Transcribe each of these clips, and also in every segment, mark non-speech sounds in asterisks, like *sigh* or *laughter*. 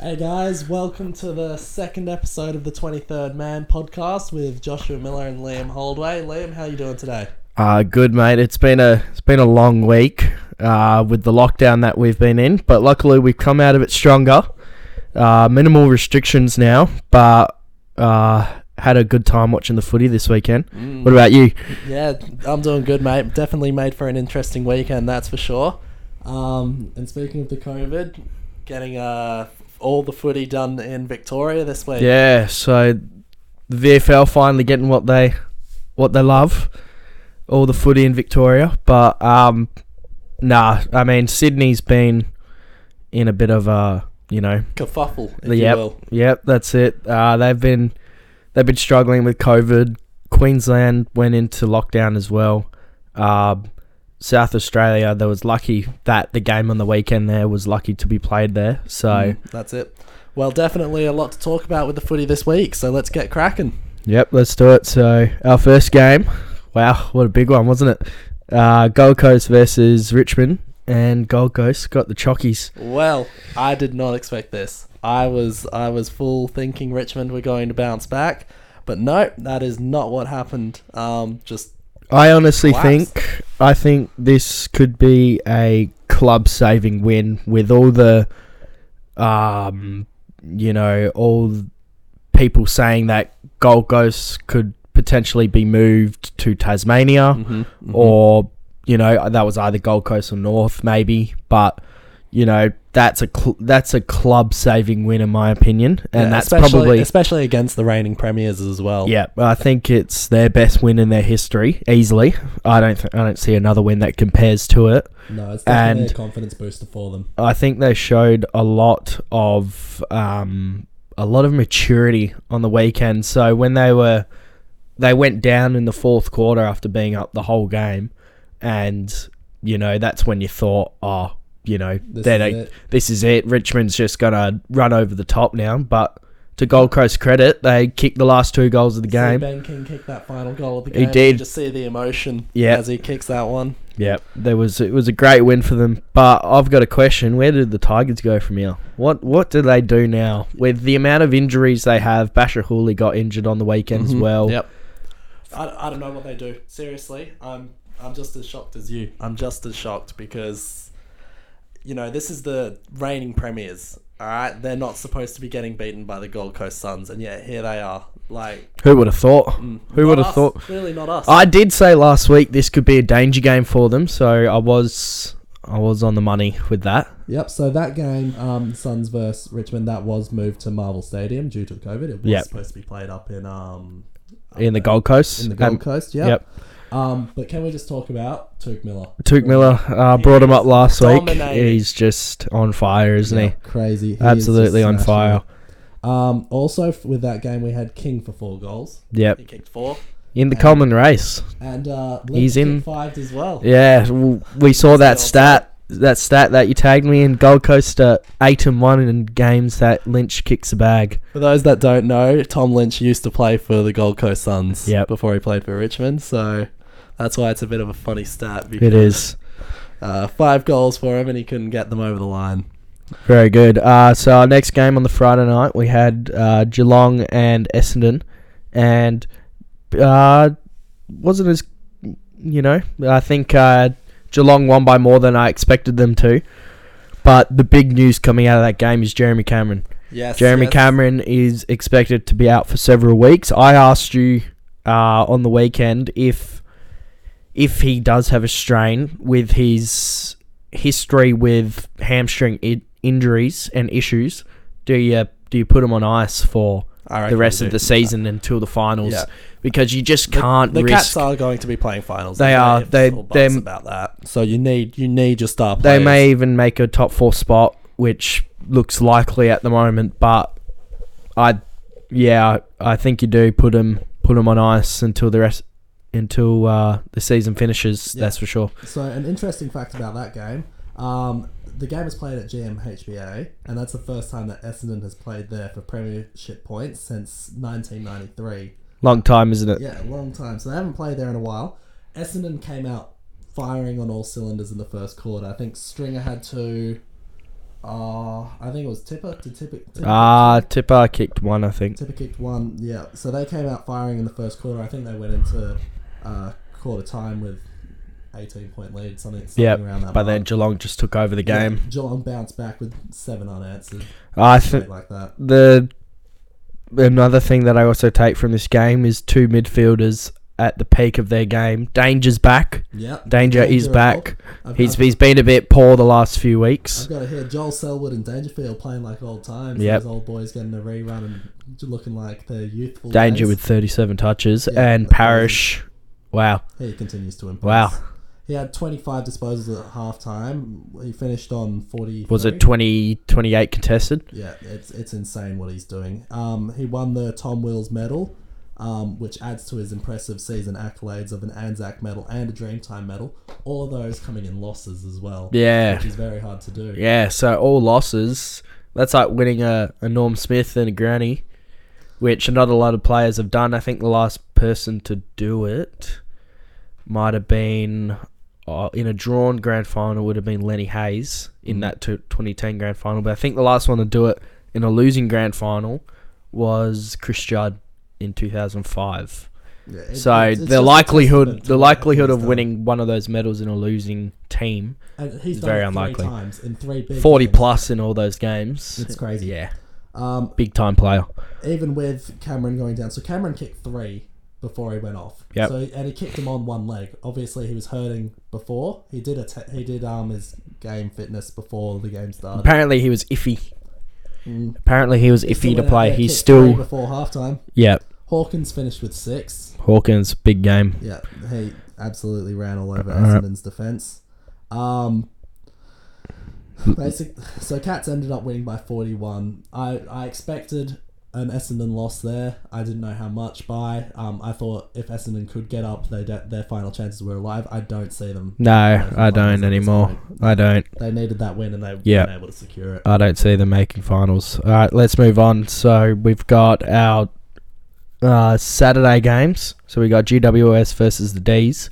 Hey guys, welcome to the second episode of the 23rd Man podcast with Joshua Miller and Liam Holdway. Liam, how are you doing today? Uh, good mate. It's been a it's been a long week uh, with the lockdown that we've been in, but luckily we've come out of it stronger. Uh, minimal restrictions now, but uh, had a good time watching the footy this weekend. Mm. What about you? Yeah, I'm doing good, mate. Definitely made for an interesting weekend, that's for sure. Um, and speaking of the COVID, getting uh, all the footy done in Victoria this week. Yeah, so the VFL finally getting what they what they love, all the footy in Victoria. But um, nah, I mean Sydney's been in a bit of a you know Kerfuffle, if The- you yep. will. Yep, that's it. Uh, they've been they've been struggling with COVID. Queensland went into lockdown as well. Uh, South Australia, there was lucky that the game on the weekend there was lucky to be played there. So Mm, that's it. Well, definitely a lot to talk about with the footy this week, so let's get cracking. yep, let's do it. So our first game, wow, what a big one, wasn't it? Uh, Gold Coast versus Richmond, and Gold Coast got the chockies. Well, I did not expect this. I was I was full thinking Richmond were going to bounce back, but no, that is not what happened. Um, just I honestly Collapsed. think I think this could be a club saving win with all the um you know all people saying that Gold Coast could potentially be moved to Tasmania mhm, mhm. or you know that was either Gold Coast or North maybe but you know that's a cl- that's a club saving win in my opinion and Yeah, that's especially, probably especially against the reigning premiers as well. yeah, I think it's their best win in their history, easily. I don't, th- I don't see another win that compares to it. no, it's definitely definitely a a confidence booster for them. I think they showed a lot of, um, a lot of maturity on the weekend. So when they were, they went down in the fourth quarter after being up the whole game, and you know that's when you thought, oh, you know, This is they- it. this is it. Richmond's just gonna run over the top now, but. To Gold Coast credit, they kicked the last two goals of the game. Ben King kick that final goal of the game. He did. You just see the emotion Yeah. as he kicks that one. Yeah, there was it was a great win for them. But I've got a question: Where did the Tigers go from here? What what do they do now with the amount of injuries they have? Bachar Houli got injured on the weekend as Mhm, well. Yep. I, I don't know what they do. Seriously, I'm I'm just as shocked as you. I'm just as shocked because, you know, this is the reigning premiers. All right, they're not supposed to be getting beaten by the Gold Coast Suns, and yet here they are. Like, Who would have thought? mm, Who would have thought? Clearly not us. I did say last week this could be a danger game for them, so I was I was on the money with that. Yep. So that game, um, Suns versus Richmond, that was moved to Marvel Stadium due to COVID. It was Yep. supposed to be played up in um In the Gold Coast, in the Gold Um, Coast. Yep. yep. Um, but can we just talk about Touk Miller? Touk Miller uh, brought him up last week. dominating. He's just on fire, isn't Yeah, he? Crazy. He is Absolutely just on smashing fire. it. Um, also f- with that game, we had King for four goals. Yep, He kicked four, in the And- Coleman race. and uh, He's Lynch in- kicked five as well. Yeah, w- we saw that stat. That stat that you tagged me in. Gold Coast are eight and one in games that Lynch kicks a bag. For those that don't know, Tom Lynch used to play for the Gold Coast Suns Yep. before he played for Richmond, so that's why it's a bit of a funny stat. Because, It is uh, five goals for him, and he couldn't get them over the line. very good. Uh, so our next game on the Friday night we had uh, Geelong and Essendon, and uh, wasn't as you know. I think uh, Geelong won by more than I expected them to. But the big news coming out of that game is Jeremy Cameron. Yes, Jeremy yes. Cameron is expected to be out for several weeks. I asked you uh, on the weekend if if he does have a strain with his history with hamstring I- injuries and issues. Do you do you put him on ice for the rest of the season until the finals? Yeah. Because you just can't The risk. Cats are going to be playing finals. They are. They- them- about that. So you need you need your star they may even make a top four spot, which looks likely at the moment. But I, yeah, I think you do put him put him on ice until the rest until uh, the season finishes. Yeah. That's for sure. So an interesting fact about that game, um, the game is played at GMHBA, and that's the first time that Essendon has played there for premiership points since 1993. Long time, isn't it? Yeah, long time. So they haven't played there in a while. Essendon came out firing on all cylinders in the first quarter. I think Stringer had to. Uh, I think it was Tipper. Did Tipper? Tipper Ah, Tipper kicked one, I think. Tipper kicked one. Yeah. So they came out firing in the first quarter. I think they went into uh, quarter time with 18 point lead, something, something Yep, around that. But then. Geelong just took over the Yeah, game. Geelong bounced back with seven unanswered. I think like that. the another thing that I also take from this game is two midfielders at the peak of their game. Danger's back. Yeah. Danger is back. I've, He's I've, he's been a bit poor the last few weeks. I've got to hear Joel Selwood and Dangerfield playing like old times. Yeah. Those old boys getting a rerun and looking like they're youthful. Danger days. with 37 touches Yeah, and Parish. Wow. He continues to impress. Wow. He had 25 disposals at half time. He finished on 40. Was it 20 28 contested? Yeah, it's it's insane what he's doing. Um, he won the Tom Wills medal, um, which adds to his impressive season accolades of an Anzac medal and a Dreamtime medal. All of those coming in losses as well. Yeah. Which is very hard to do. Yeah, so all losses. That's like winning a, a Norm Smith and a Granny, which not a lot of players have done. I think the last person to do it might have been uh, in a drawn grand final would have been Lenny Hayes in Mm. that t- 2010 grand final. But I think the last one to do it in a losing grand final was Chris Judd in 2005. Yeah, it- so it's- it's the likelihood the likelihood of winning one of those medals in a losing team and he's is very unlikely. times in three 40 games. plus in all those games. It's crazy. Yeah, Um, big time player. even with Cameron going down. So Cameron kicked three before he went off. Yep. So and he kicked him on one leg. Obviously, he was hurting before. He did a te- he did um his game fitness before the game started. Apparently he was iffy. Mm. Apparently he was iffy to play. He's still before halftime. yeah. Hawkins finished with six. Hawkins big game. Yeah, he absolutely ran all over. Essendon's defense. Um, basic. So Cats ended up winning by forty-one. I I expected an Essendon loss there. I didn't know how much by. Um, I thought if Essendon could get up, they de- their final chances were alive. I don't see them. No, I don't anymore. I don't. They needed that win and they Yeah. weren't able to secure it. I don't see them making finals. All right, let's move on. So we've got our uh, Saturday games. So we got GWS versus the D's.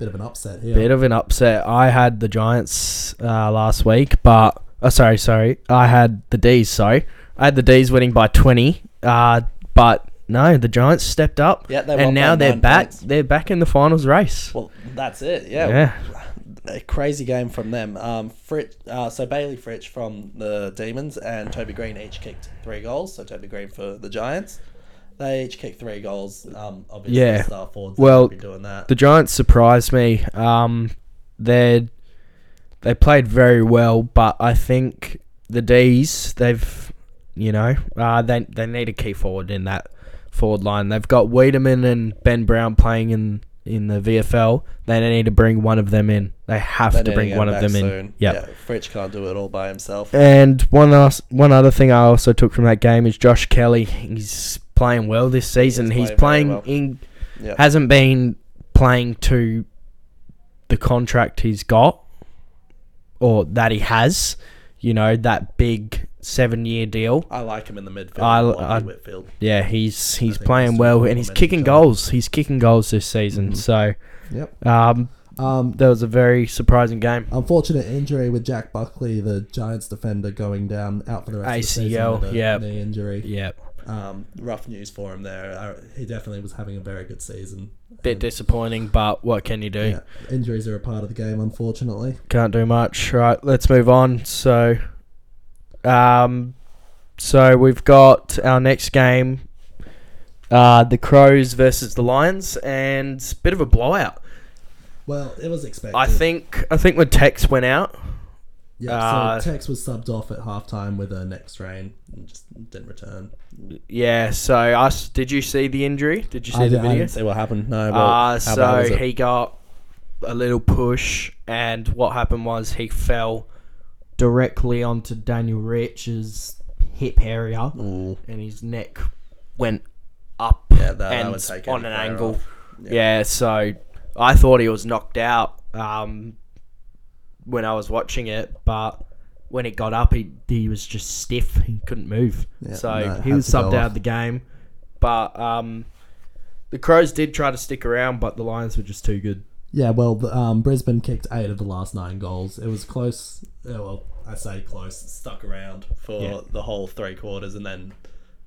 Bit of an upset here. Bit of an upset. I had the Giants uh, last week, but oh, sorry, sorry. I had the D's. Sorry, I had the D's winning by twenty. Uh, but no, the Giants stepped up, yeah, they and now they're back. They're back in the finals race. Well, that's it. Yeah. Yeah. a crazy game from them. Um, Fritsch, uh, so Bailey Fritsch from the Demons and Toby Greene each kicked three goals. So Toby Greene for the Giants, they each kicked three goals. Um, obviously Yeah. star forwards. Well, be doing that. The Giants surprised me. Um, they they played very well, but I think the D's they've you know uh, they they need a key forward in that forward line. They've got Weideman and Ben Brown playing in in the VFL. They need to bring one of them in. They have They to bring get one of them in. soon. Yep. Yeah, Fritsch can't do it all by himself. And one last, one other thing I also took from that game is Josh Kelly. He's playing well this season. He is He's playing playing very in Yeah. hasn't been playing to the contract he's got or that he has. You know that big seven-year deal. I like him in the midfield. I- I, I- Whitfield. Yeah, he's he's playing those well and he's kicking each goals. He's kicking goals this season. Mhm. So Yep. um, Um, that was a very surprising game. unfortunate injury with Jack Buckley, the Giants defender, going down out for the rest ACL, of the season with a yep. knee injury. Yeah, Um, rough news for him there. Uh, he definitely was having a very good season. bit And, disappointing, but what can you do? yeah, injuries are a part of the game, unfortunately. Can't do much. Right, let's move on. So, um, so we've got our next game, uh, the Crows versus the Lions, and bit of a blowout. Well, it was expected. I think I think when Tex went out, Yeah, uh, so Tex was subbed off at halftime with a neck strain and just didn't return. yeah. So us, did you see the injury? Did you see I, the did, I video? didn't see what happened. No, well, Uh, so he got a little push, and what happened was he fell directly onto Daniel Rich's hip area, Ooh. and his neck went up Yeah, that, that and take on an angle. off. Yeah. so I thought he was knocked out um, when I was watching it, but when it got up, he he was just stiff. He couldn't move. Yeah, so no, he was subbed out of the game. But um, the Crows did try to stick around, but the Lions were just too good. Yeah, well, the, um, Brisbane kicked eight of the last nine goals. It was close. yeah, well, I say close. Stuck around for Yeah. the whole three quarters, and then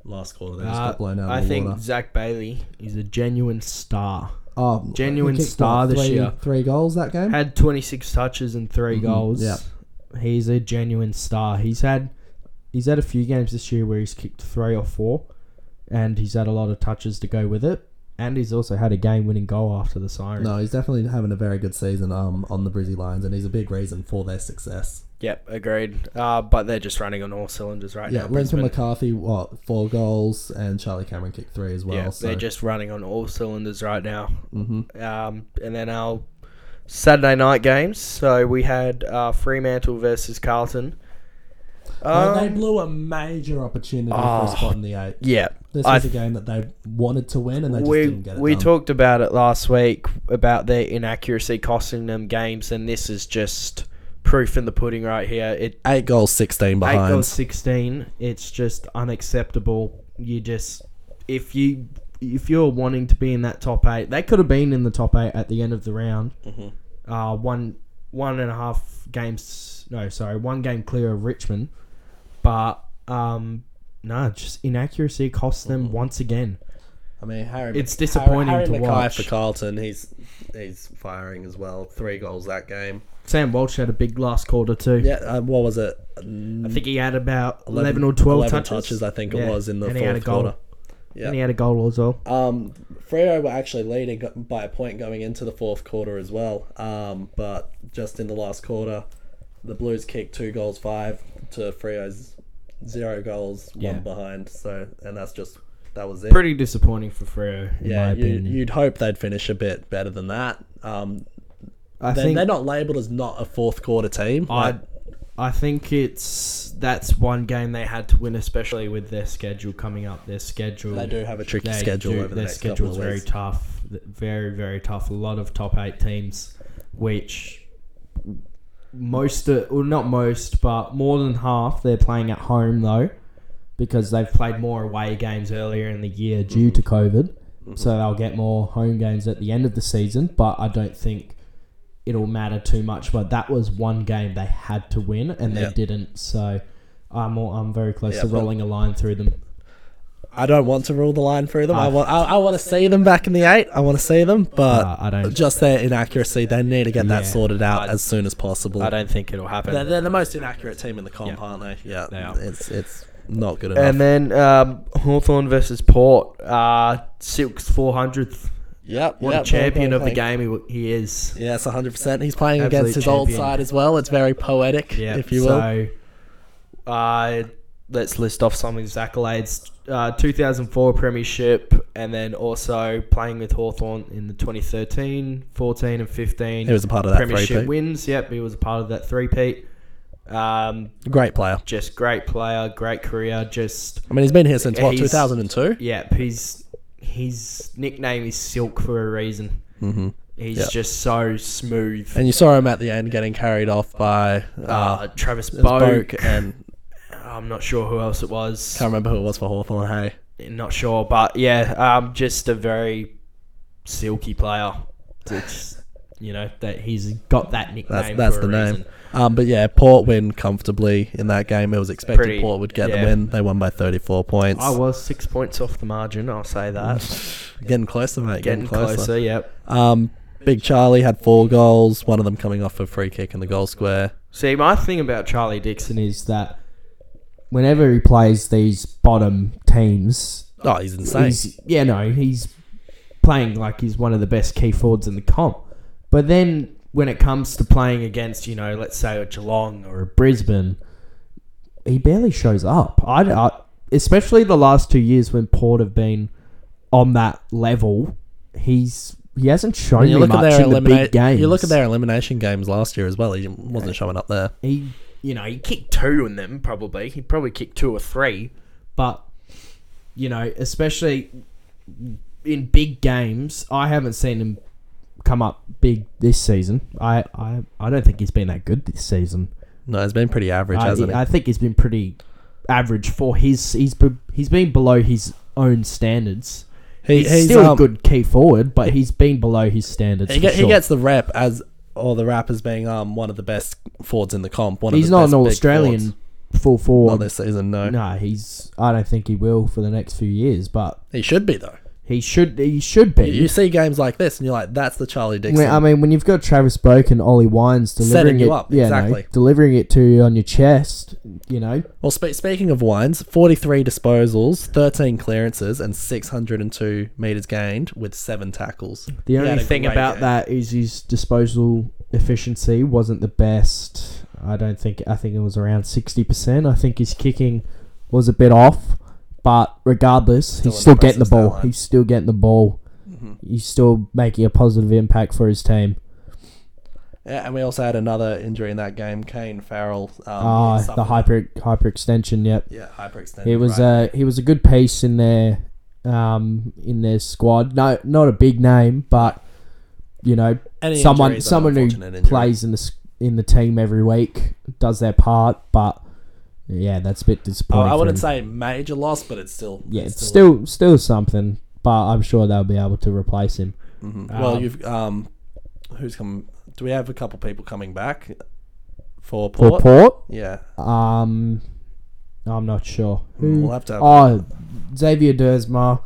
last quarter they just Uh, got blown out I of the think water. Zac Bailey is a genuine star. Oh, genuine star this three, year. Three goals that game. Had 26 touches and 3 Mhm, goals. yeah. He's a genuine star. He's had he's had a few games this year where he's kicked 3 or 4 and he's had a lot of touches to go with it. And he's also had a game-winning goal after the siren. No, he's definitely having a very good season um, on the Brizzy Lions, and he's a big reason for their success. Yep, agreed. Uh, but they're just running on all cylinders right yeah, now. Lincoln Brisbane. McCarthy, what, four goals, and Charlie Cameron kicked three as well. yeah, so. they're just running on all cylinders right now. hmm Um, and then our Saturday night games. So we had uh, Fremantle versus Carlton. Well, they Um, blew a major opportunity for a spot in the eight. yeah, This I was a game that they wanted to win, and they just we didn't get it we done. talked about it last week about their inaccuracy costing them games, and this is just proof in the pudding right here. It eight goals, sixteen behind. Eight goals sixteen. It's just unacceptable. You just if you if you're wanting to be in that top eight, they could have been in the top eight at the end of the round. Mhm. Uh, one one and a half games. No, sorry, one game clear of Richmond, but um, no, just inaccuracy costs them Mm-hmm. once again. I mean, Harry. It's disappointing Harry, to Harry McKay watch. for Carlton. He's he's firing as well. Three goals that game. Sam Walsh had a big last quarter too. Yeah. Uh, what was it? I think he had about 11, or 12 11 touches. I think Yeah, it was in the and he had a fourth quarter. Yeah. And he had a goal as well. Um, Freo were actually leading by a point going into the fourth quarter as well. Um, but just in the last quarter, the Blues kicked two goals, five to Freo's zero goals, Yeah. one behind. So, and that's just that was it. Pretty disappointing for Freo, yeah, my you, you'd hope they'd finish a bit better than that. Um, I they're, think they're not labelled as not a fourth quarter team. I, Like, I think it's that's one game they had to win, especially with their schedule coming up. Their schedule they do have a tricky schedule do- over the their next schedule's of very tough, very very tough. A lot of top eight teams, which most, uh, well not most, but more than half they're playing at home though, because they've played more away games earlier in the year due to COVID. Mm-hmm. So they'll get more home games at the end of the season, but I don't think it'll matter too much. But that was one game they had to win, and they Yeah. didn't. So I'm all, I'm very close Yeah, to rolling a line through them. I don't want to rule the line through them. I Ah. want I, I want to see them back in the eight. I want to see them, but Uh, I don't. just their inaccuracy. They need to get that sorted out I- as soon as possible. I don't think it'll happen. They're, they're the most inaccurate team in the comp, Yeah. aren't they? Yeah, They are. it's it's not good enough. And then um, Hawthorn versus Port. Uh, Silk's 400th. yep, What yep, a champion well of the game he, w- he is. Yes, 100. percent He's playing Absolute against his old side as well. It's very poetic, Yeah, if you will. So, uh, let's list off some of his accolades. Uh, 2004 Premiership, and then also playing with Hawthorn in the 2013, 14, and 15 he was a part of that Premiership three wins. Yep, he was a part of that three-peat. Um, Great player. just great player, great career. Just I mean, he's been here since what 2002. Yeah, he's his nickname is Silk for a reason. hmm He's Yep. just so smooth. And you saw him at the end getting carried off by uh, uh, Travis. Boak and I'm not sure who else it was. can't remember who it was for Hawthorn. Hey, Not sure, but yeah, um, just a very silky player. It's, you know that he's got that nickname. That's- that's for the a name. reason. Um, but yeah, Port win comfortably in that game. It was expected Pretty- Port would get yeah. the win. They won by 34 points. I was six points off the margin. I'll say that. *laughs* Getting closer, mate. Getting closer. Yep. Um, Big Charlie had four goals, one of them coming off a free kick in the goal square. See, my thing about Charlie Dixon is that whenever he plays these bottom teams, Oh, he's insane. He's, yeah, no, he's playing like he's one of the best key forwards in the comp. But then when it comes to playing against, you know, let's say a Geelong or a Brisbane, he barely shows up. I, I especially the last two years when Port have been on that level, he's he hasn't shown you me look at much their in the big games. you look at their elimination games last year as well. He wasn't showing up there. he you know he kicked two in them probably he probably kicked two or three but you know especially in big games i haven't seen him come up big this season i i, I don't think he's been that good this season No, he's been pretty average, I, hasn't he? I think he's been pretty average for his he's he's been below his own standards He, he's, he's still um, a good key forward, but he's been below his standards. He, get, he gets the rep as or the rap as being um one of the best forwards in the comp. One He's of the not best an big Australian forwards. full Not forward. this season, no. No, he's. I don't think he will for the next few years, but He should be though. He should. He should be. You, you see games like this, and you're like, "That's the Charlie I Dixon." mean, I mean, when you've got Travis Boak and Ollie Wines delivering Setting you it, up, yeah, no, exactly. delivering it to you on your chest, you know, well, spe- speaking of wines, 43 disposals, 13 clearances, and 602 meters gained with seven tackles. The He only a thing great about game. that is his disposal efficiency wasn't the best. I don't think. I think it was around sixty percent. I think his kicking was a bit off, but regardless, Still he's still getting the ball. He's still getting the ball. Mhm. He's still making a positive impact for his team. Yeah, and we also had another injury in that game. Kane Farrell. Um, Ah, the hyper hyper extension. Yep, Yeah, hyperextended. he was right. uh he was a good piece in their um in their squad. No, not a big name, but you know Any someone someone who injury. plays in the in the team every week does their part, but yeah, that's a bit Oh, disappointing. I for wouldn't him. say major loss, but it's still yeah, it's still still something, but I'm sure they'll be able to replace him. Mhm. well, um, you've um, who's come? Do we have a couple people coming back for For Port? Port, Yeah, um, I'm not sure. Who? we'll have to. Have Oh, Xavier Duursma,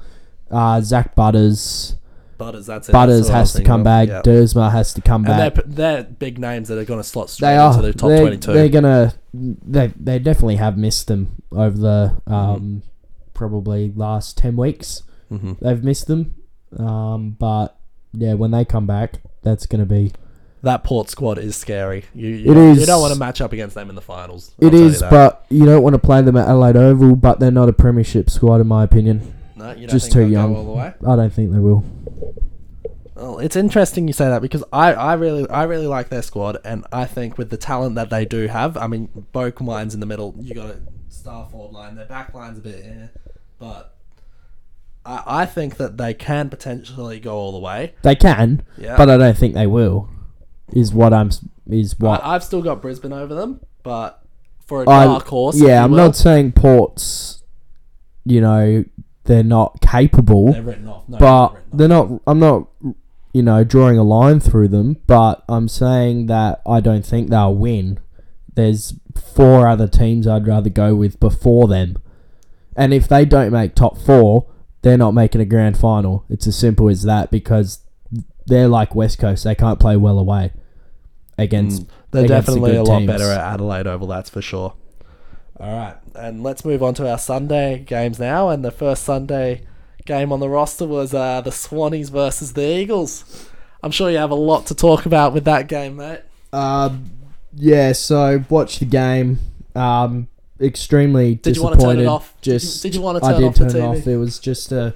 uh, Zak Butters. Butters. That's it. Butters that's has to come back. Yeah. Duursma has to come And back. they're, they're big names that are going to slot straight They are. into the top they're, 22. They're gonna. They they definitely have missed them over the um probably last ten weeks. hmm They've missed them, um, but yeah, when they come back, that's gonna be. That Port squad is scary. You, you, It don't, you don't want to match up against them in the finals. It you but you don't want to play them at Adelaide Oval. But they're not a premiership squad, in my opinion. No, you don't just too young. Go all the way? I don't think they will. Well, it's interesting you say that because I, I really I really like their squad and I think with the talent that they do have, I mean Boak line's in the middle, you got a star forward line, their back line's a bit eh, but I, I think that they can potentially go all the way. They can, Yeah. but I don't think they will. Is what I'm. Is what. I, I've still got Brisbane over them, but for a dark horse, yeah, I'm will, not saying Ports. You know, they're not capable. they're written off. No, but written off. they're not. I'm not, you know, drawing a line through them. But I'm saying that I don't think they'll win. There's four other teams I'd rather go with before them, and if they don't make top four, they're not making a grand final. It's as simple as that because they're like West Coast. They can't play well away against. Mm, they're against the definitely good a lot teams. better at Adelaide Oval, that's for sure. All right, and let's move on to our Sunday games now. And the first Sunday game on the roster was uh, the Swannies versus the Eagles. I'm sure you have a lot to talk about with that game, mate. Um, yeah. So watch the game. Um, extremely Did you want to turn it off? Did you- Just did you, want to I turn did off turn the it TV? off. It was just a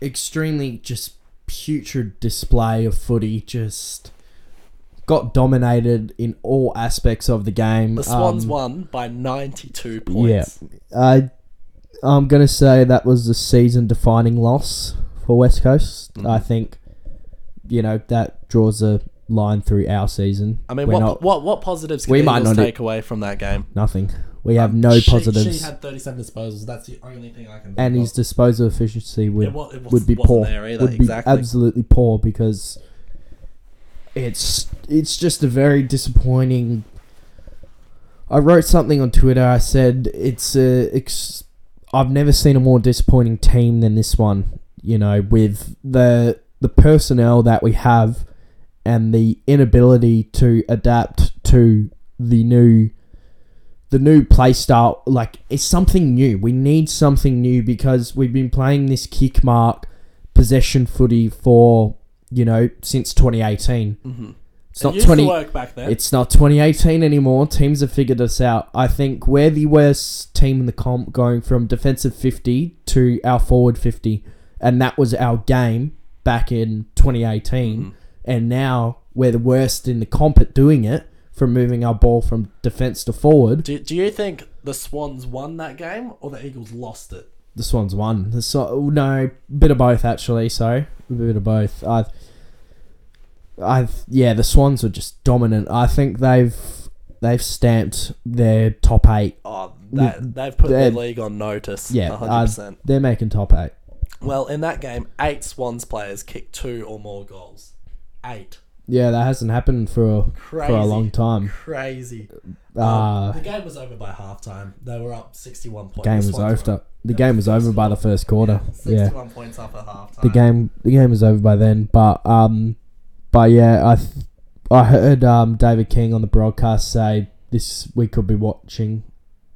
extremely just putrid display of footy. Just got dominated in all aspects of the game. The Swans Um, won by 92 points. Yeah. I I'm gonna say that was the season defining loss for West Coast. Mhm. I think you know that draws a line through our season. I mean, We're what, not- what what positives can we might not take away from that game? nothing. We have Um, no she, positives, She had 37 disposals. That's the only thing I can. and think his disposal efficiency would it, wa- it was, would be poor. There either. would be exactly. absolutely poor because it's it's just a very disappointing. I wrote something on Twitter. I said it's a. Ex- I've never seen a more disappointing team than this one. You know, with the the personnel that we have and the inability to adapt to the new the new play style like it's something new we need something new because we've been playing this kick mark possession footy for you know since 2018 Mm-hmm. it's It not used 20 to work back then. it's not 2018 anymore teams have figured this out i think we're the worst team in the comp going from defensive 50 to our forward 50 and that was our game back in 2018 Mhm. and now we're the worst in the comp at doing it from moving our ball from defense to forward Do, do you think the Swans won that game or the Eagles lost it? The Swans won. The so, no, bit of both actually. So a bit of both. I, I yeah, the Swans were just dominant. I think they've they've stamped their top eight. Oh, that, they've put they're- the league on notice. Yeah, uh, 100%. They're making top eight. Well, in that game, eight Swans players kicked two or more goals. Eight. Yeah, that hasn't happened for Crazy. for a long time. Crazy. Uh, Um, the game was over by halftime. They were up 61 points. game The was over. The game was over by the first quarter. Yeah, 61 points up at halftime. the game the game was over by then. But um, but yeah, I th- I heard um David King on the broadcast say this we could be watching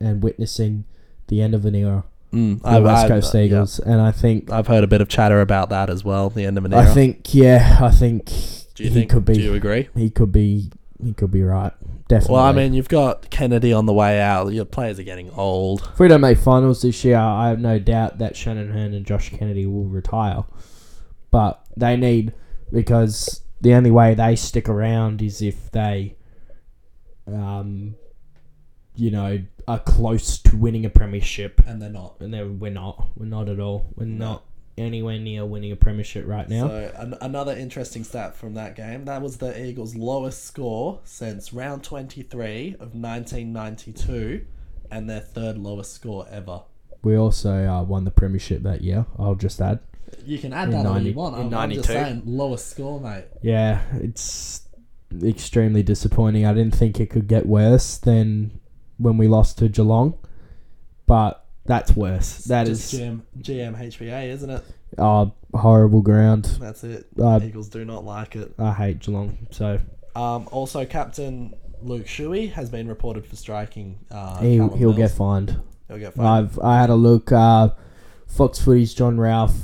and witnessing the end of an era Mm, for the West Coast yeah. Eagles, and I think I've heard a bit of chatter about that as well. The end of an era. I think yeah, I think do you he think? could be Do you agree? he could be he could be right. Definitely. Well, I mean, you've got Kennedy on the way out. Your players are getting old. if we don't make finals this year, I have no doubt that Shannon Hurn and Josh Kennedy will retire. But they need because the only way they stick around is if they, um, you know, are close to winning a premiership, And they're not. and then we're not. We're not at all. We're not anywhere near winning a premiership right now. So an- another interesting stat from that game. That was the Eagles' lowest score since round 23 of 1992, and their third lowest score ever. we also uh, won the premiership that year. I'll just add. You can add In that all 90 you want. in I'm, I'm just saying lowest score, mate. Yeah, it's extremely disappointing. I didn't think it could get worse than when we lost to Geelong, but that's worse. That just is GM, GM HBA, isn't it? uh, horrible ground. That's it. Uh, Eagles do not like it. I hate Geelong. So Um, also, Captain Luke Shuey has been reported for striking. Uh, he Callum he'll Mills. get fined. He'll get fined. I've I had a look. Uh, Fox Footy's John Ralph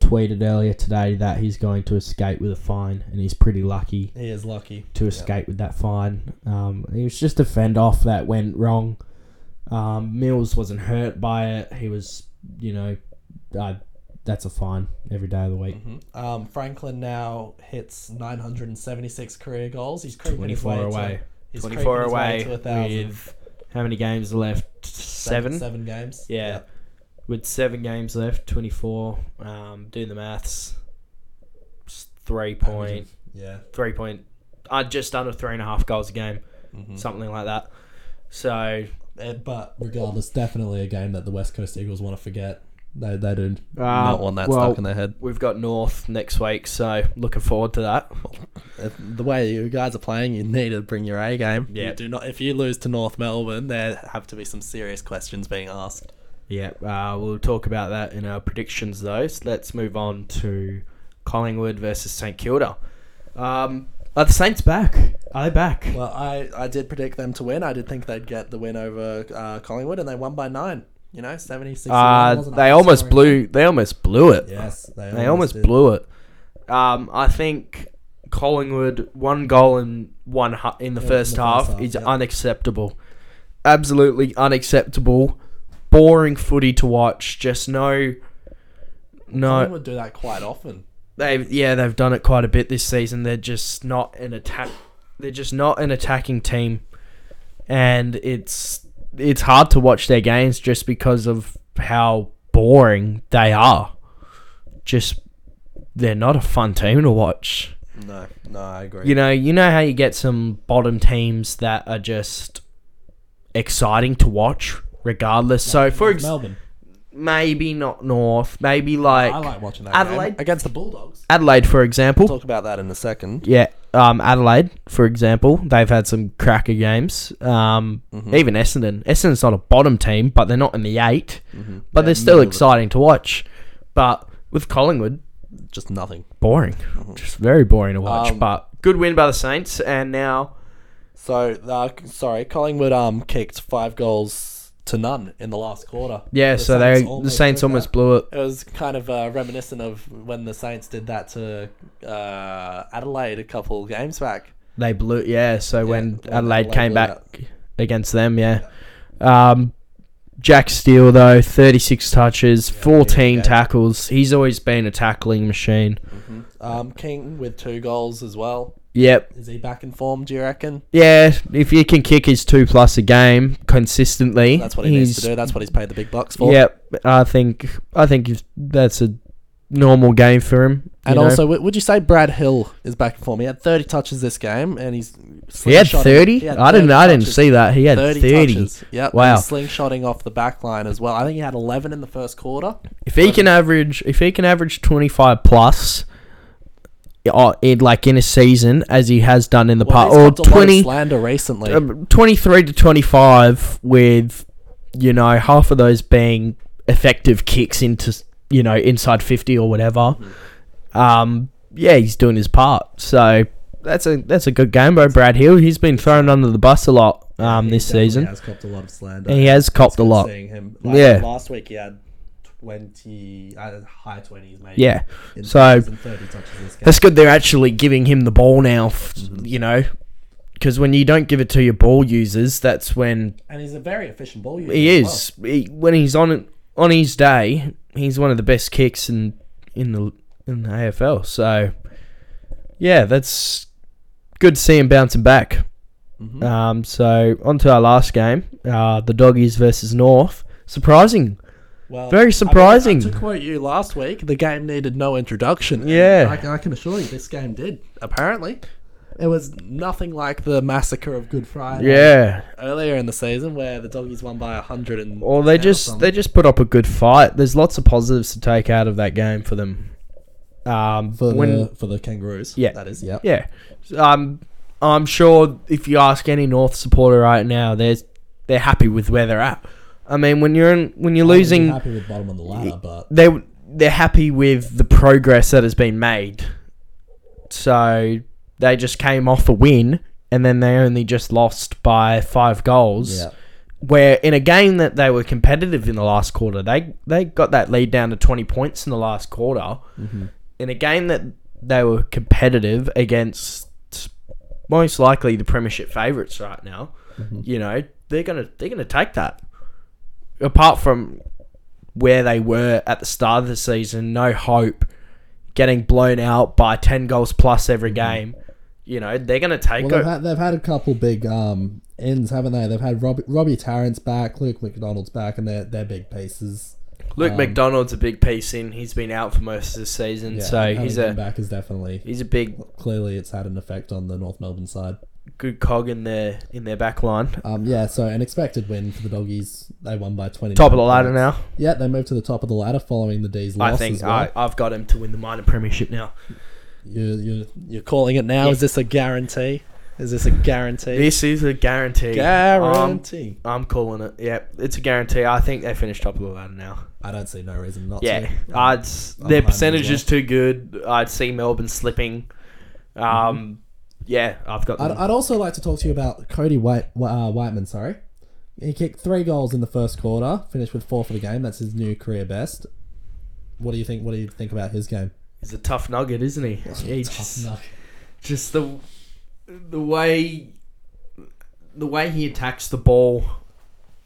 tweeted earlier today that he's going to escape with a fine, and he's pretty lucky he is lucky. to escape with that fine. Um, it was just a fend off that went wrong. Um, Mills wasn't hurt by it. He was, you know, uh, that's a fine every day of the week. hmm Um, Franklin now hits 976 career goals. He's creeping his 24 way away. To, he's 24 creeping his way away to a thousand. with how many games left? Seven. Seven games. Yeah. With seven games left, 24. Um, doing the maths. Three point, Yeah. three point, uh, just under three and a half goals a game, Mhm. something like that. So but regardless, definitely a game that the West Coast Eagles want to forget. They they do uh, not want that well, stuck in their head. We've got North next week, so looking forward to that. *laughs* If the way you guys are playing, you need to bring your A game. Yeah. You do not. If you lose to North Melbourne, there have to be some serious questions being asked. Yeah, uh, we'll talk about that in our predictions, though. So let's move on to Collingwood versus St Kilda. Um, are the Saints back? Are they back? Well, I, I did predict them to win. I did think they'd get the win over uh, Collingwood, and they won by nine. You know, 76. Uh, they almost blew. They almost blew it. Yes, they, They almost did. blew it. Um, I think Collingwood one goal and one hu- in the Yeah, first in the half first half, is yeah. unacceptable. Absolutely unacceptable. Boring footy to watch. Just no, no. Collingwood do that quite often. They've yeah, they've done it quite a bit this season. They're just not an attack. They're just not an attacking team, and it's it's hard to watch their games just because of how boring they are. Just they're not a fun team to watch. No, no, I agree. You know, you know how you get some bottom teams that are just exciting to watch, regardless. So for ex- Melbourne, maybe not North, maybe like I like watching that Adelaide- game. against the Bulldogs. Adelaide, for example. We'll talk about that in a second. Yeah, um, Adelaide, for example, they've had some cracker games. Um, Mhm. Even Essendon. Essendon's not a bottom team, but they're not in the eight. Mhm. But Yeah, they're still middle of the- exciting to watch. But with Collingwood, Just nothing. boring. Just very boring to watch. Um, but good win by the Saints, and now So, uh, sorry, Collingwood um kicked five goals to none in the last quarter. yeah, The so they Saints the Saints almost that. blew it. It was kind of uh, reminiscent of when the Saints did that to uh, Adelaide a couple games back. They blew. Yeah, so Yeah, when when Adelaide Adelaide came blew back against them, yeah. Um, Jack Steele though, thirty six touches, Yeah, fourteen yeah. tackles. He's always been a tackling machine. Um, King with two goals as well. Yep. Is he back in form? Do you reckon? Yeah, if you can kick his two plus a game consistently, That's what he needs to do. That's what he's paid the big bucks for. Yep, I think I think that's a normal game for him. And know? also, would you say Brad Hill is back in form? He had 30 touches this game, and he's he had thirty. he had I didn't. I didn't see that. He had 30, thirty. touches. Yep. Wow. Wow. slingshotting off the back line as well. I think he had 11 in the first quarter. If he can average, if he can average twenty five plus, in like in a season as he has done in the Well, past, or copped a lot of 20, slander recently. um, 23 to twenty five, with you know half of those being effective kicks into you know inside fifty or whatever. Um, yeah, he's doing his part. So that's a that's a good game by Brad Hill. He's been thrown under the bus a lot um, He this season. Has copped a lot of slander. And he has copped a lot. Seeing him. Yeah. Last week he had 20, uh, high 20s maybe. Yeah. in So, touches and 30 touches this game. That's good. They're actually giving him the ball now. f- Mhm. You know, because when you don't give it to your ball users, that's when and he's a very efficient ball user. he as well. is. He, when he's on on his day, he's one of the best kicks in in the in the AFL. So, yeah, that's good to see him bouncing back. Mhm. Um, so on to our last game, uh, the Doggies versus North. Surprising. Well, Very I mean, surprising. to quote you last week, the game needed no introduction. Yeah. I, I can assure you this game did. Apparently, it was nothing like the massacre of Good Friday. Yeah. Earlier in the season, where the doggies won by a hundred and. Well, they 10 or just something. they just put up a good fight. There's lots of positives to take out of that game for them. Um, for when the for the kangaroos. Yeah. that is. Yeah. yeah, um, I'm sure if you ask any North supporter right now, there's they're happy with where they're at. I mean, when you're in, when you're losing, happy with bottom on the ladder, but they they're happy with the progress that has been made. So they just came off a win, and then they only just lost by five goals. yeah, where in a game that they were competitive in the last quarter, they they got that lead down to twenty points in the last quarter. mm-hmm. In a game that they were competitive against most likely the premiership favourites right now, Mhm. you know they're gonna they're gonna take that. Apart from where they were at the start of the season, no hope, getting blown out by ten goals plus every game. You know they're gonna take Well, they've had, they've had a couple big um ends, haven't they? They've had Robbie, Robbie Tarrant's back, Luke McDonald's back, and they're, they're big pieces. Luke um, McDonald's a big piece in. He's been out for most of the season, Yeah, so he's a back is definitely he's a big clearly it's had an effect on the North Melbourne side. Good cog in their in their back line. Um, yeah, so an expected win for the doggies. They won by twenty. Top of the ladder now. Yeah, they moved to the top of the ladder following the D's loss. I think as well. I, I've got him to win the minor premiership now. you you You're calling it now. Yeah. Is this a guarantee? Is this a guarantee? This is a guarantee. guarantee. I'm, I'm calling it. Yeah, it's a guarantee. I think they finished top of the ladder now. I don't see no reason not Yeah, to. I'd I'm their percentage well. is too good. I'd see Melbourne slipping. Um, yeah, I've got. I'd, Them. I'd also like to talk to you about Cody White, uh, Weightman. Sorry, he kicked three goals in the first quarter, finished with four for the game. That's his new career best. What do you think? What do you think about his game? He's a tough nugget, isn't he? He Tough just- nut. just the the way the way he attacks the ball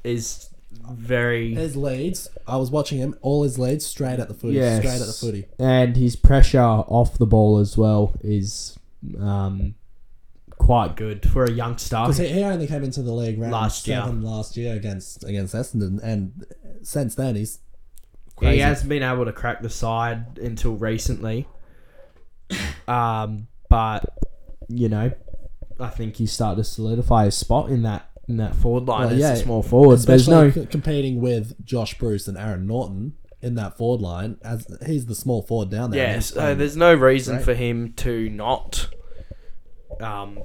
is very His leads. I was watching him. All his leads straight at the footy. Yes. Straight at the footy. and his pressure off the ball as well is um quite good for a youngster. Because he, he only came into the league round Last year. last year against against Essendon, and since then he's He hasn't been able to crack the side until recently. Um, but you know, I think he's starting to solidify his spot in that in that forward line Well, as yeah, a small forward. There's no c- competing with Josh Bruce and Aaron Naughton in that forward line as he's the small forward down there. Yes, and- uh, there's no reason Right. for him to not um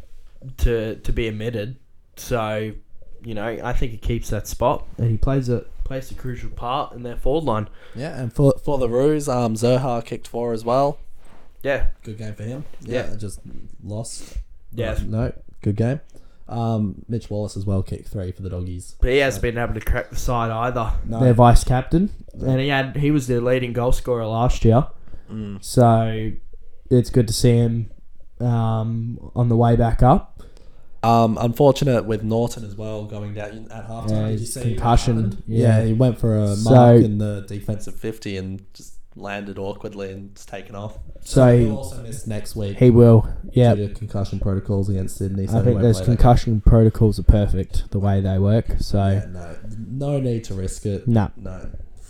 to to be omitted. So, you know, I think he keeps that spot and he plays a plays a crucial part in their forward line. yeah, and for For the Roos, um, Zurhaar kicked four as well. Yeah, good game for him. Yeah. Yeah, just lost. yeah. Uh, no, good game. Um, Mitch Wallis as well kicked three for the doggies. But he hasn't been able to crack the side either. No. Their vice captain, and he had he was their leading goal scorer last year. Mm. So it's good to see him um, on the way back up. Um, unfortunate with Naughton as well going down at halftime. Yeah, Did you see concussion. Yeah, Yeah. he went for a So- mark in the defensive. Fifty and just landed awkwardly and just taken off. So He'll he, also miss next week he will. Yeah, concussion protocols against Sydney. So I think those concussion protocols are perfect the way they work. So Yeah, no, no need to risk it. no, No,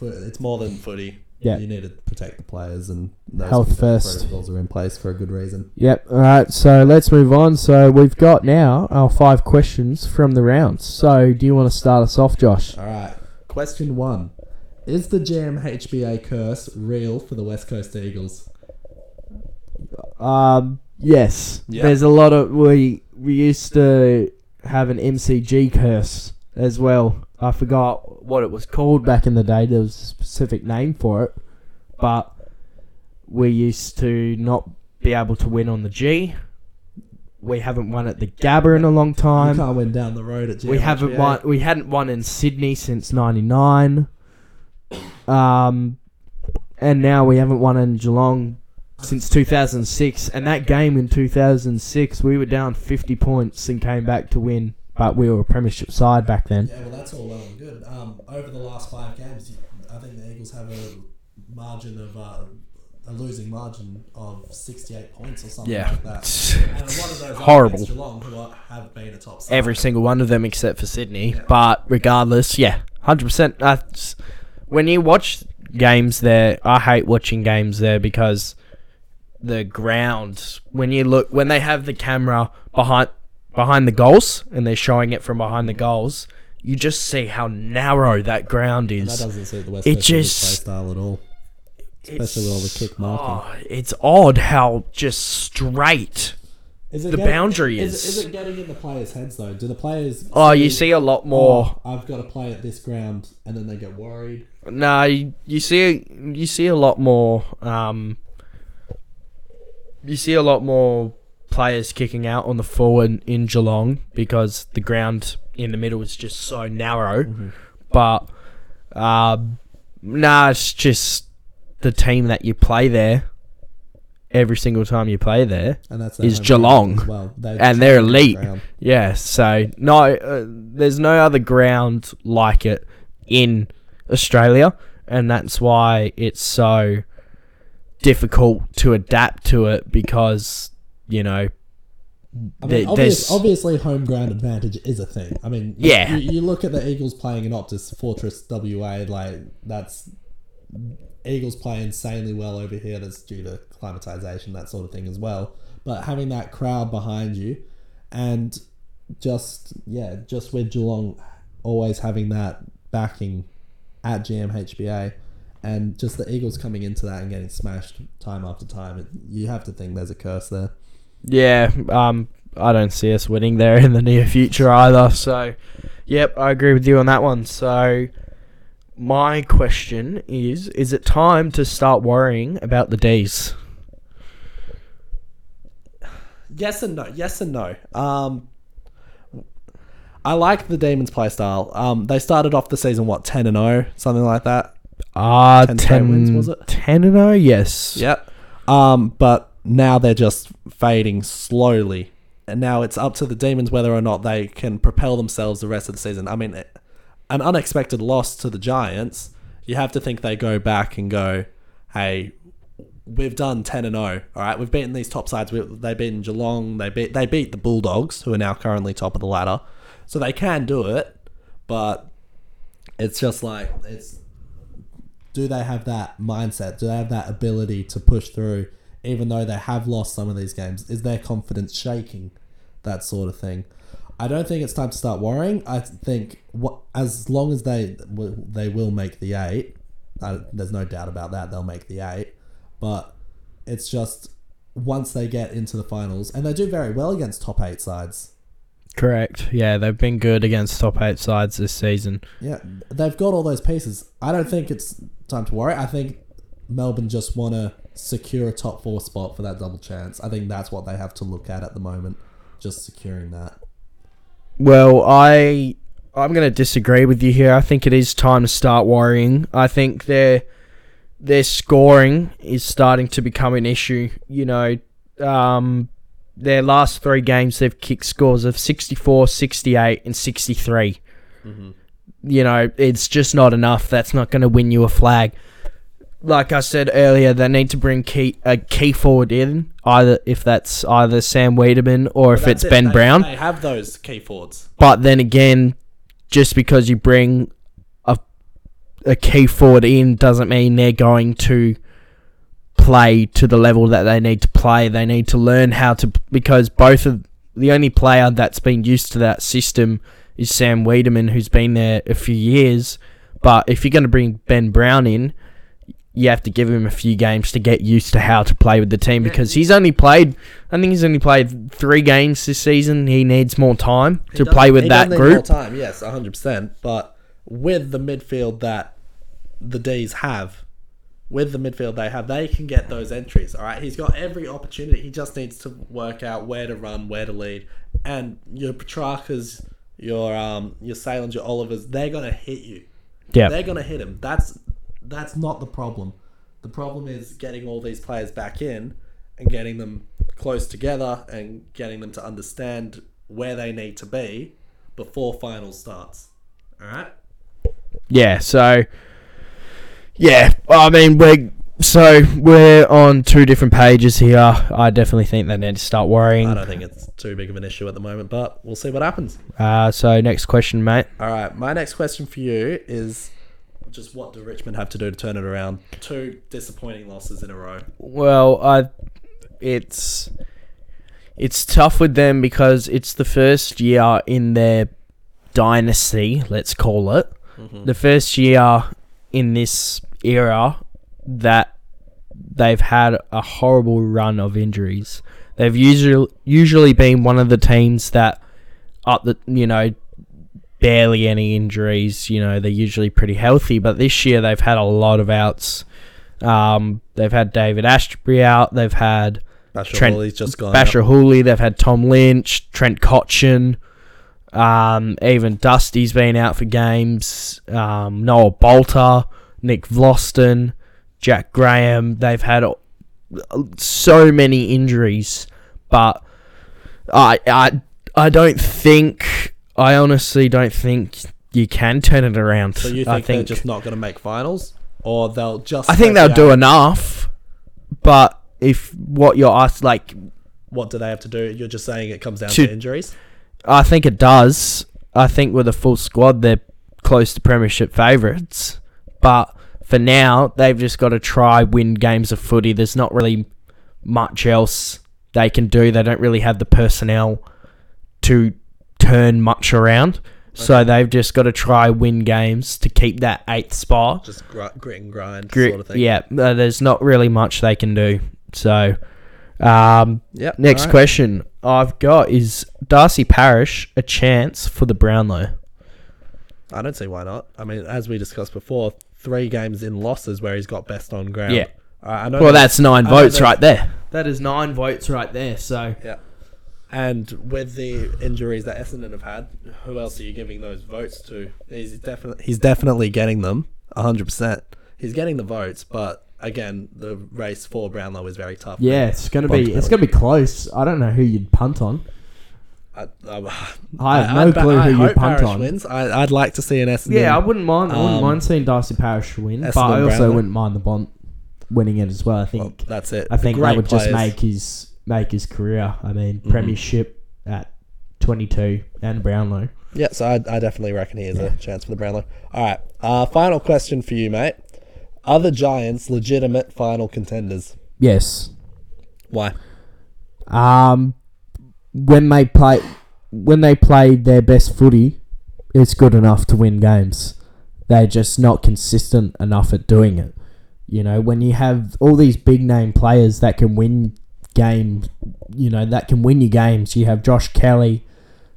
it's more than footy. Yeah. you need to protect the players and those Health contact first. protocols are in place for a good reason. Yep. All right. So let's move on. So we've got now our five questions from the rounds. So do you want to start us off, Josh? All right. Question one: Is the GMHBA curse real for the West Coast Eagles? Um. Yes. Yeah. There's a lot of we we used to have an MCG curse as well. I forgot what it was called back in the day. There was a specific name for it, but we used to not be able to win on the G. We haven't won at the Gabba in a long you time. can't win down the road at GMHBA. We haven't won. We hadn't won in Sydney since '99. Um, and now we haven't won in Geelong since 2006. And that game in 2006, we were down 50 points and came back to win. But we were a premiership side back then. Yeah, well, that's all well and good. Um, over the last five games, I think the Eagles have a margin of uh, a losing margin of sixty-eight points or something Yeah. like that. *laughs* And one of those Horrible. Geelong, who are, have been a top side. Every single one of them except for Sydney. But regardless, yeah, hundred percent. That's when you watch games there. I hate watching games there because the ground. When you look, when they have the camera behind behind the goals and they're showing it from behind the goals, you just see how narrow that ground is. And that doesn't suit the West It Coast just- play style at all. especially with all the kick marking. Oh, it's odd how just straight. Is it The getting- boundary is. is- Is it getting in the players' heads though? Do the players? Oh, you see a lot more. "Oh, I've got to play at this ground, and then they get worried. No, you, you see you see a lot more. Um, you see a lot more players kicking out on the forward in Geelong because the ground in the middle is just so narrow. But um, nah, it's just the team that you play there. Every single time you play there, And that's Is Geelong. well. And they're elite. ground. Yeah, so no, uh, there's no other ground like it in Australia, and that's why it's so difficult to adapt to it because you know I mean, obvious, obviously, home ground advantage is a thing. I mean, Yeah. You, you look at the Eagles playing in Optus Fortress WA, like that's Eagles play insanely well over here. That's due to climatization, that sort of thing as well. But having that crowd behind you, and just yeah, just with Geelong always having that backing at GMHBA, and just the Eagles coming into that and getting smashed time after time, it, you have to think there's a curse there. Yeah, um, I don't see us winning there in the near future either. So, yep, I agree with you on that one. So. My question is: Is it time to start worrying about the D's? Yes and no. Yes and no. Um, I like the Demons play style. Um, they started off the season what ten and zero, something like that. Ah, 10 10, straight wins, was it? 10 and 0, yes. Yep. Um, but now they're just fading slowly, and now it's up to the Demons whether or not they can propel themselves the rest of the season. I mean, an unexpected loss to the Giants, you have to think they go back and go, "Hey, we've done ten and zero. All right, we've beaten these top sides. We, they beaten Geelong. They beat they beat the Bulldogs, who are now currently top of the ladder, so they can do it. But it's just like it's do they have that mindset? Do they have that ability to push through, even though they have lost some of these games? Is their confidence shaking? That sort of thing. I don't think it's time to start worrying. I think what as long as they they will make the eight, uh, there's no doubt about that. They'll make the eight, but it's just once they get into the finals, and they do very well against top eight sides. Correct. Yeah, they've been good against top eight sides this season. Yeah, they've got all those pieces. I don't think it's time to worry. I think Melbourne just want to secure a top four spot for that double chance. I think that's what they have to look at at the moment, just securing that. Well, I I'm going to disagree with you here. I think it is time to start worrying. I think their their scoring is starting to become an issue. You know, um, their last three games they've kicked scores of 64, 68 and 63. You know, it's just not enough. That's not going to win you a flag. Like I said earlier, they need to bring key a key forward in, either if that's either Sam Weideman or if it's it. Ben They- Brown. They have those key forwards. But then again, just because you bring a a key forward in doesn't mean they're going to play to the level that they need to play. They need to learn how to because both of the only player that's been used to that system is Sam Weideman, who's been there a few years. But if you're going to bring Ben Brown in, you have to give him a few games to get used to how to play with the team because he's only played. I think he's only played three games this season. He needs more time to play with that does need more group. time, yes, hundred percent. But with the midfield that the D's have, with the midfield they have, they can get those entries. All right, he's got every opportunity. He just needs to work out where to run, where to lead, and your Petraccas, your um, your Salins, your Olivers, they're gonna hit you. Yeah, They're gonna hit him. That's that's not the problem. The problem is getting all these players back in and getting them close together and getting them to understand where they need to be before final starts. All right. Yeah, so yeah, I mean we're so we're on two different pages here. I definitely think they need to start worrying. I don't think it's too big of an issue at the moment, but we'll see what happens. Uh, so next question, mate. All right. My next question for you is just what do Richmond have to do to turn it around? Two disappointing losses in a row. Well, I it's it's tough with them because it's the first year in their dynasty, let's call it. Mm-hmm. The first year in this era that they've had a horrible run of injuries. They've usually usually been one of the teams that up the you know barely any injuries. You know they're usually pretty healthy, but this year they've had a lot of outs. Um, they've had David Astbury out. They've had Bachar Trent- Houli's just gone. Bachar Houli. They've had Tom Lynch, Trent Cotchin. Um, even Dusty's been out for games. Um, Noah Balta, Nick Vlastuin, Jack Graham. They've had so many injuries, but I I I don't think I honestly don't think you can turn it around. So you think, I think they're just not going to make finals, or they'll just? I think they'll do enough, but if what you're asked, like What do they have to do? You're just saying it comes down To- to injuries. I think it does. I think with a full squad, they're close to premiership favourites. But for now, they've just got to try win games of footy. There's not really much else they can do. They don't really have the personnel to turn much around. So they've just got to try win games to keep that eighth spot. Just gr- grit and grind Gri- sort of thing. Yeah, uh, there's not really much they can do. So, um, Yep. Next alright. question I've got is Darcy Parish a chance for the Brownlow? I don't see why not. I mean, as we discussed before, three games in losses where he's got best on ground. Yeah. Alright, I know Well, that- that's nine I know votes there's- right there. That is nine votes right there. So Yeah. And with the injuries that Essendon have had, who else are you giving those votes to? He's definitely he's definitely getting them, hundred percent. He's getting the votes, but again, the race for Brownlow is very tough. Yeah, it's gonna be it's gonna be close. I don't know who you'd punt on. I, I, I have no I'd clue I who you punt Parish on. Wins. I, I'd like to see an Essendon. Yeah, I wouldn't mind. I wouldn't Um, mind seeing Darcy Parish win, but I also Brownlow. wouldn't mind the Bont winning it as well. I think Well, that's it. I think that would just make his make his career. I mean, Mhm. premiership at twenty two and Brownlow. Yeah, so I, I definitely reckon he has a chance for the Brownlow. All right, uh, final question for you, mate. Are the Giants legitimate final contenders? Yes. Why? Um, when they play when they play their best footy, it's good enough to win games. They're just not consistent enough at doing it. You know, when you have all these big name players that can win games, you know, that can win you games. You have Josh Kelly,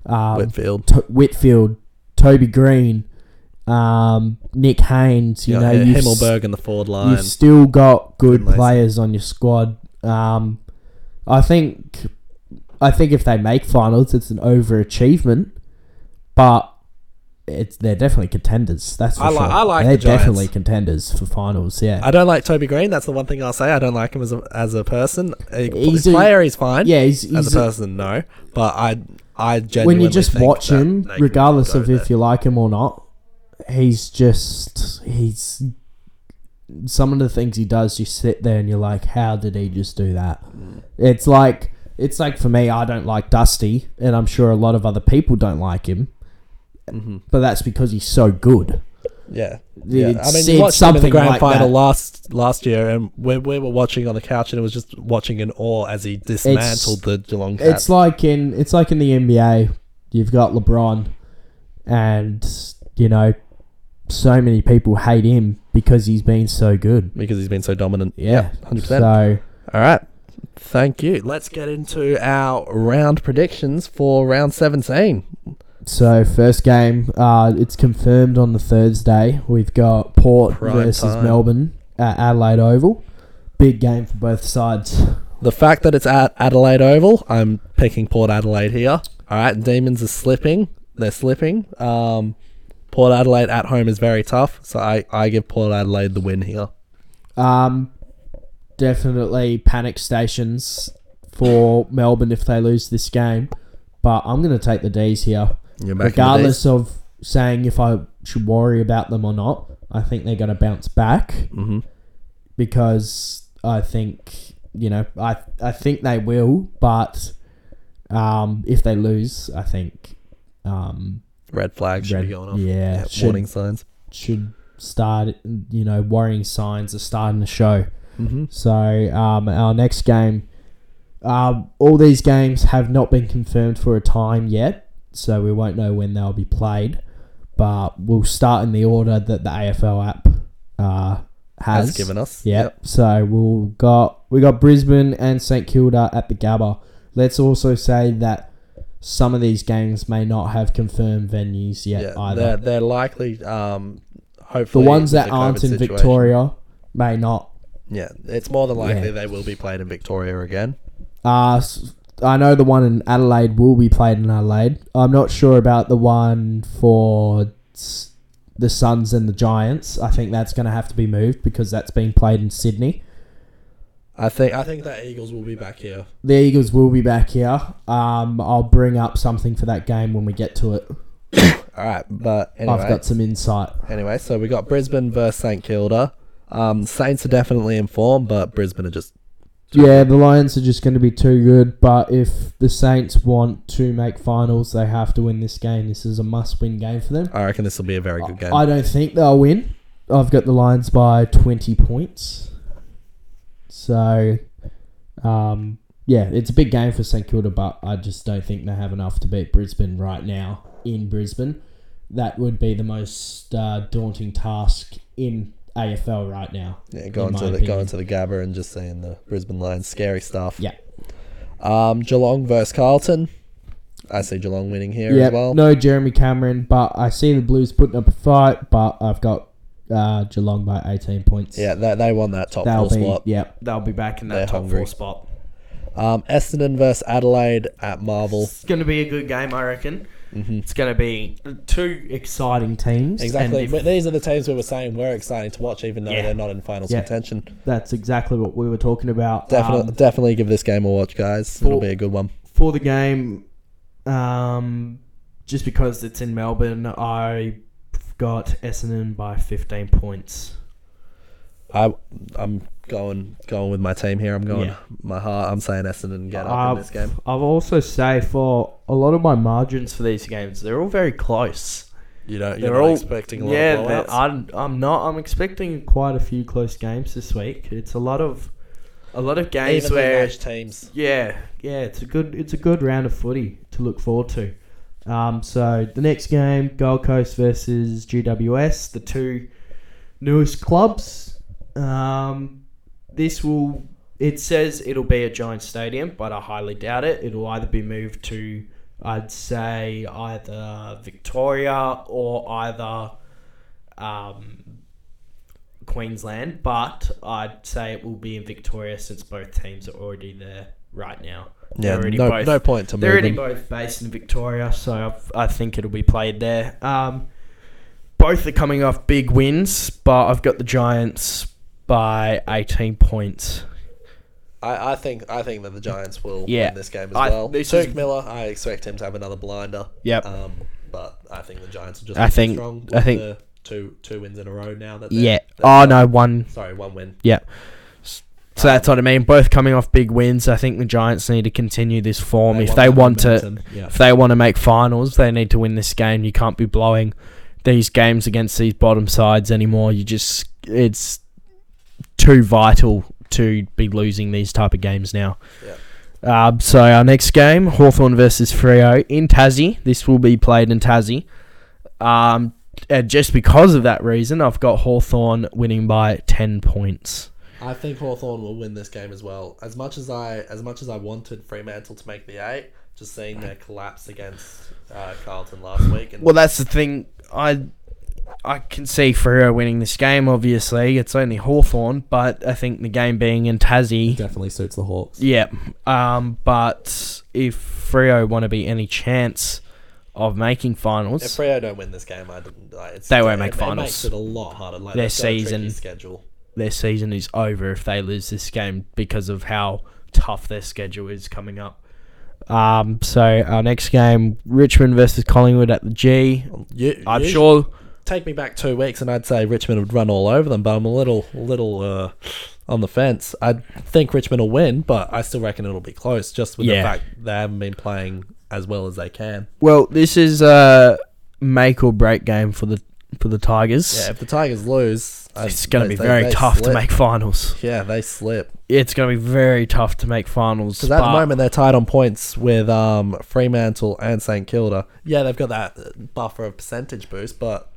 um, Whitfield. to- Whitfield, Toby Greene, um, Nick Haynes. You You know, you've Himmelberg in the forward line. You've still got good players on your squad. Um, I think, I think if they make finals, it's an overachievement, but it's they're definitely contenders. That's for I li- sure. I like they're the definitely contenders for finals. Yeah, I don't like Toby Greene. That's the one thing I'll say. I don't like him as a as a person. Uh, he's he's a- player, he's fine. yeah. He's, as he's a person, no. But I I when you just watch him, regardless of there. if you like him or not, he's just he's some of the things he does. You sit there and you're like, how did he just do that? It's like it's like for me, I don't like Dusty, and I'm sure a lot of other people don't like him, Mhm. but that's because he's so good. Yeah. Yeah, I It's- mean, you it's watched in the something grand like final that. last last year, and we, we were watching on the couch, and it was just watching in awe as he dismantled the Geelong. It's like in it's like in the NBA. You've got LeBron, and you know, so many people hate him because he's been so good. because he's been so dominant. Yeah, hundred percent. So All right, thank you. Let's get into our round predictions for round seventeen. So first game, uh, it's confirmed on the Thursday. We've got Port Prime versus time. Melbourne at Adelaide Oval. Big game for both sides. The fact that it's at Adelaide Oval, I'm picking Port Adelaide here. All right, Demons are slipping. They're slipping. Um, Port Adelaide at home is very tough, so I, I give Port Adelaide the win here. Um, definitely panic stations for Melbourne if they lose this game, but I'm going to take the D's here. Regardless of saying if I should worry about them or not, I think they're going to bounce back hmm because I think you know I I think they will, but um, if they lose, I think um, Red flags should red- be going off. yeah, Yeah, should, warning signs. should start. You know, worrying signs are starting to show. Mm-hmm. So um, our next game, um, all these games have not been confirmed for a time yet, so we won't know when they'll be played. But we'll start in the order that the AFL app uh, has. Has given us. Yep. So we'll got we got Brisbane and St Kilda at the Gabba. Let's also say that some of these games may not have confirmed venues yet Yeah, either. they're they're likely. Um, hopefully, The ones that the aren't in situation- Victoria may not Yeah, it's more than likely Yeah. they will be played in Victoria again. Uh, I know the one in Adelaide will be played in Adelaide. I'm not sure about the one for the Suns and the Giants. I think that's going to have to be moved because that's being played in Sydney. I think I think that Eagles will be back here. The Eagles will be back here. Um, I'll bring up something for that game when we get to it. *coughs* All right, but anyway, I've got some insight. anyway, so we got Brisbane versus St Kilda. Um, Saints are definitely in form, but Brisbane are just Yeah, the Lions are just going to be too good, but if the Saints want to make finals, they have to win this game. This is a must-win game for them. I reckon this will be a very good game. I don't think they'll win. I've got the Lions by 20 points. So, um, yeah, it's a big game for St Kilda, but I just don't think they have enough to beat Brisbane right now in Brisbane. That would be the most uh, daunting task in AFL right now. yeah, going to the opinion. going to the Gabba and just seeing the Brisbane Lions, scary stuff. Yeah. Um, Geelong versus Carlton. I see Geelong winning here Yeah, as well. no Jeremy Cameron, but I see the Blues putting up a fight, but I've got uh, Geelong by 18 points. Yeah, they, they won that top they'll four be, spot. yeah, they'll be back in that They're top hungry. four spot. Um, Essendon versus Adelaide at Marvel. It's going to be a good game, I reckon. Hmm It's going to be two Exciting teams. Exactly. If- But these are the teams we were saying were exciting to watch, even though Yeah. they're not in finals Yeah. contention. That's exactly what we were talking about. Definitely, Um, definitely give this game a watch, guys. It'll be a good one. for the game. Um, just because it's in Melbourne, I got Essendon by 15 points. I, I'm going going with my team here. I'm going Yeah. my heart. I'm saying Essendon get up Uh, in this game. I'll also say for a lot of my margins for these games, they're all very close. You know, they're you're not all- expecting a lot yeah, of blowouts. I'm, I'm not. I'm expecting quite a few close games this week. It's a lot of a lot of games Evenly where teams. Yeah, yeah, it's a good it's a good round of footy to look forward to. Um, so the next game, Gold Coast versus GWS, the two newest clubs. Um, this will it says it'll be a Giant Stadium, but I highly doubt it. It'll either be moved to I'd say either Victoria or either um, Queensland, but I'd say it will be in Victoria since both teams are already there right now. Yeah, no, both- no point to They're already them. both based in Victoria, so I've, I think it'll be played there. Um, both are coming off big wins, but I've got the Giants by 18 points. I, I think I think that the Giants will Yeah. win this game as I- well. this Touk is- Miller, I expect him to have another blinder. Yep. Um, but I think the Giants are just I think- strong. I think- the two two wins in a row now. That they're- Yeah. they're- Oh no, one. Sorry, one win. Yeah. So that's what I mean. Both coming off big wins. I think the Giants need to continue this form if want they that want to. momentum. Yeah. If they want to make finals, they need to win this game. You can't be blowing these games against these bottom sides anymore. You just it's too vital to be losing these type of games now. Um, so our next game, Hawthorn versus Freo in Tassie. This will be played in Tassie. Um, and just because of that reason, I've got Hawthorn winning by ten points. I think Hawthorn will win this game as well. As much as I as much as I wanted Fremantle to make the eight, just seeing their collapse against uh, Carlton last week and Well, that's the thing. I I can see Freo winning this game. Obviously, it's only Hawthorn, but I think the game being in Tassie, Definitely suits the Hawks. yeah. Um, but if Freo want to be any chance of making finals. if finals, Freo don't win this game, I didn't, like, it's, They won't make it, finals. It makes it a lot harder. Like Their they've a season- schedule. their season is over if they lose this game because of how tough their schedule is coming up. Um, so our next game, Richmond versus Collingwood at the G. You, I'm you sure Take me back two weeks, and I'd say Richmond would run all over them. But I'm a little, little uh, on the fence. I think Richmond will win, but I still reckon it'll be close, just with Yeah. the fact they haven't been playing as well as they can. Well, this is a make or break game for the for the Tigers. Yeah, if the Tigers lose, it's going to be they- very they tough to make finals. Yeah, they slip. It's going to be very tough to make finals. Because at the moment they're tied on points with um, Fremantle and St Kilda. Yeah, they've got that buffer of percentage boost, but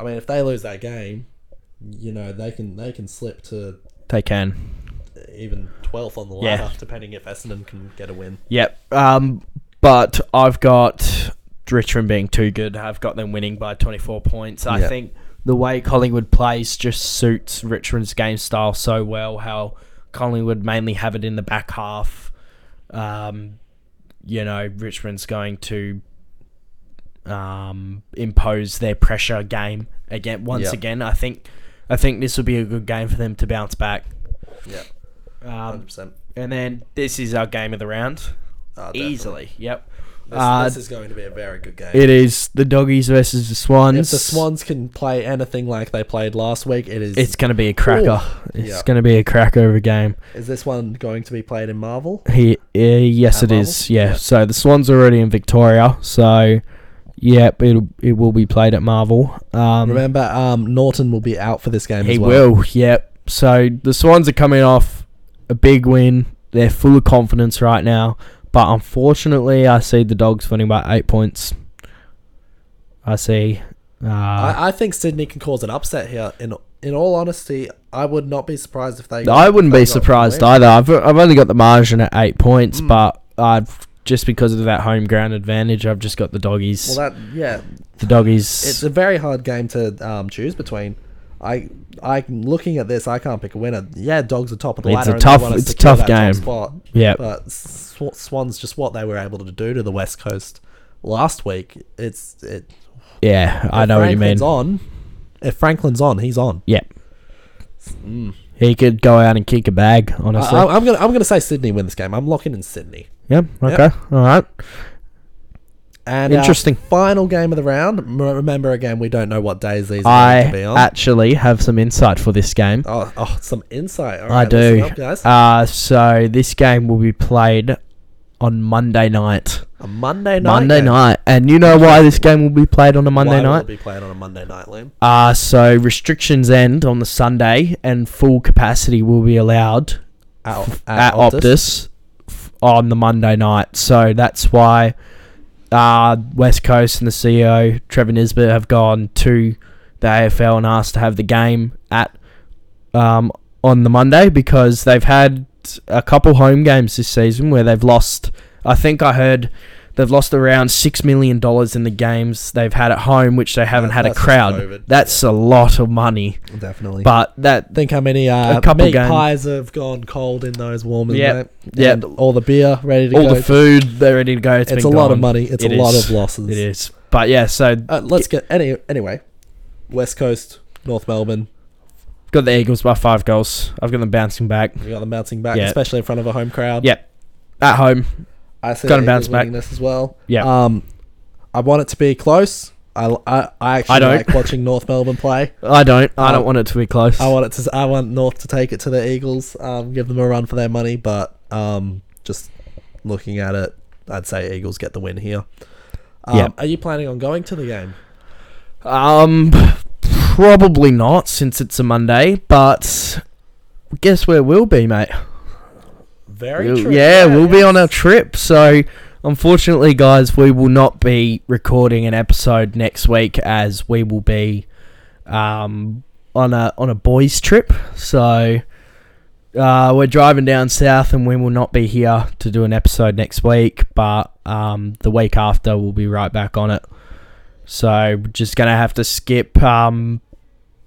I mean, if they lose that game, you know they can they can slip to they can. even twelfth on the Yeah. depending if Essendon can get a win. Yep. Um, but I've got Richmond being too good. I've got them winning by 24 points. I Yeah. think the way Collingwood plays just suits Richmond's game style so well. How Collingwood mainly have it in the back half. Um, you know, Richmond's going to um, impose their pressure game again. Once Yeah. again, I think I think this will be a good game for them to bounce back. Yeah, Um, hundred percent. and then this is our game of the round. Easily, yep. This, Uh, this is going to be a very good game. It is the doggies versus the swans. if the Swans can play anything like they played last week, it is. it's going to be a cracker. It's yeah. going to be a cracker of a game. is this one going to be played in Marvel? He, uh, yes, At it Marvel? is. Yeah. Yeah. So the swans are already in Victoria. So, yep, it it will be played at Marvel. Um, Remember, um, Naughton will be out for this game he as well. will. Yep. So the swans are coming off a big win. They're full of confidence right now. But unfortunately, I see the dogs winning by eight points. I see. Uh, I, I think Sydney can cause an upset here. In in all honesty, I would not be surprised if they. I wouldn't be surprised either. I've I've only got the margin at eight points, Mm. but I've just because of that home ground advantage, I've just got the doggies. Well, that yeah, the doggies. it's a very hard game to um, choose between. I I looking at this, I can't pick a winner. Yeah, dogs are top of the It's ladder. a tough- it's a tough top game. Yeah, But Sw- Swans just what they were able to do to the West Coast last week. It's it. yeah. I know what you mean. On. If Franklin's on, he's on. Yeah. Mm. He could go out and kick a bag. Honestly. I, I'm gonna I'm gonna say Sydney win this game. I'm locking in Sydney. yep. Okay. All right. And Interesting. final game of the round. Remember again, we don't know what days these are going to be I actually have some insight for this game. oh, oh, some insight. All I do. up. Uh, so this game will be played on Monday night. a Monday night. Monday game. night, and you know why this game will be played on a Monday Why will night? it be played on a Monday night, Liam? Uh, so restrictions end on the Sunday, and full capacity will be allowed At, at, Optus, f- on the Monday night. So that's why uh, West Coast and the CEO Trevor Nisbett have gone to the AFL and asked to have the game at um, on the Monday because they've had a couple home games this season where they've lost. I think I heard they've lost around six million dollars in the games they've had at home, which they haven't That- had a crowd. COVID. That's a lot of money, Definitely. but that think how many uh, A couple meat games. pies have gone cold in those warmers. Yeah, mate. Yep. And all the beer ready to go. all go. the food they're ready to go. it's it's a been lot of money. It's It a lot of losses. It is, but yeah. So Uh, let's get any anyway. West Coast, North Melbourne. Got the Eagles by five goals. I've got them bouncing back We got them bouncing back, Yeah. especially in front of a home crowd. Yep. at home. I see Got 'em the bounce Eagles back. winning this as well. Yeah. Um, I want it to be close. I, I, I actually I don't. like watching North Melbourne play. *laughs* I don't. I Um, don't want it to be close. I want it to. I want North to take it to the Eagles. Um, give them a run for their money. But um, just looking at it, I'd say Eagles get the win here. Um, Yep. Are you planning on going to the game? Um, probably not since it's a Monday, but guess where we'll be, mate? Very We'll- true. yeah, we'll be on yes. our trip. So, unfortunately, guys, we will not be recording an episode next week as we will be um, on a on a boys trip. So, uh, we're driving down south, and we will not be here to do an episode next week. But um, the week after, we'll be right back on it. So, we're just gonna have to skip. Um,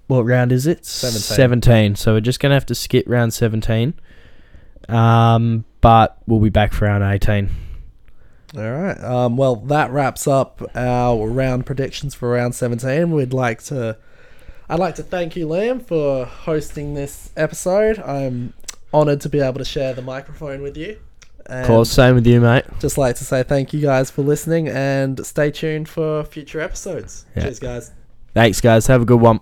what round is it? 17. 17. So we're just gonna have to skip round 17. Um, but we'll be back for round 18. All right. Um, well, that wraps up our round predictions for round 17. We'd like to, I'd like to thank you, Liam, for hosting this episode. I'm honoured to be able to share the microphone with you. And Of course, same with you, mate. Just like to say thank you guys for listening and stay tuned for future episodes. Yeah. Cheers, guys. Thanks, guys. Have a good one.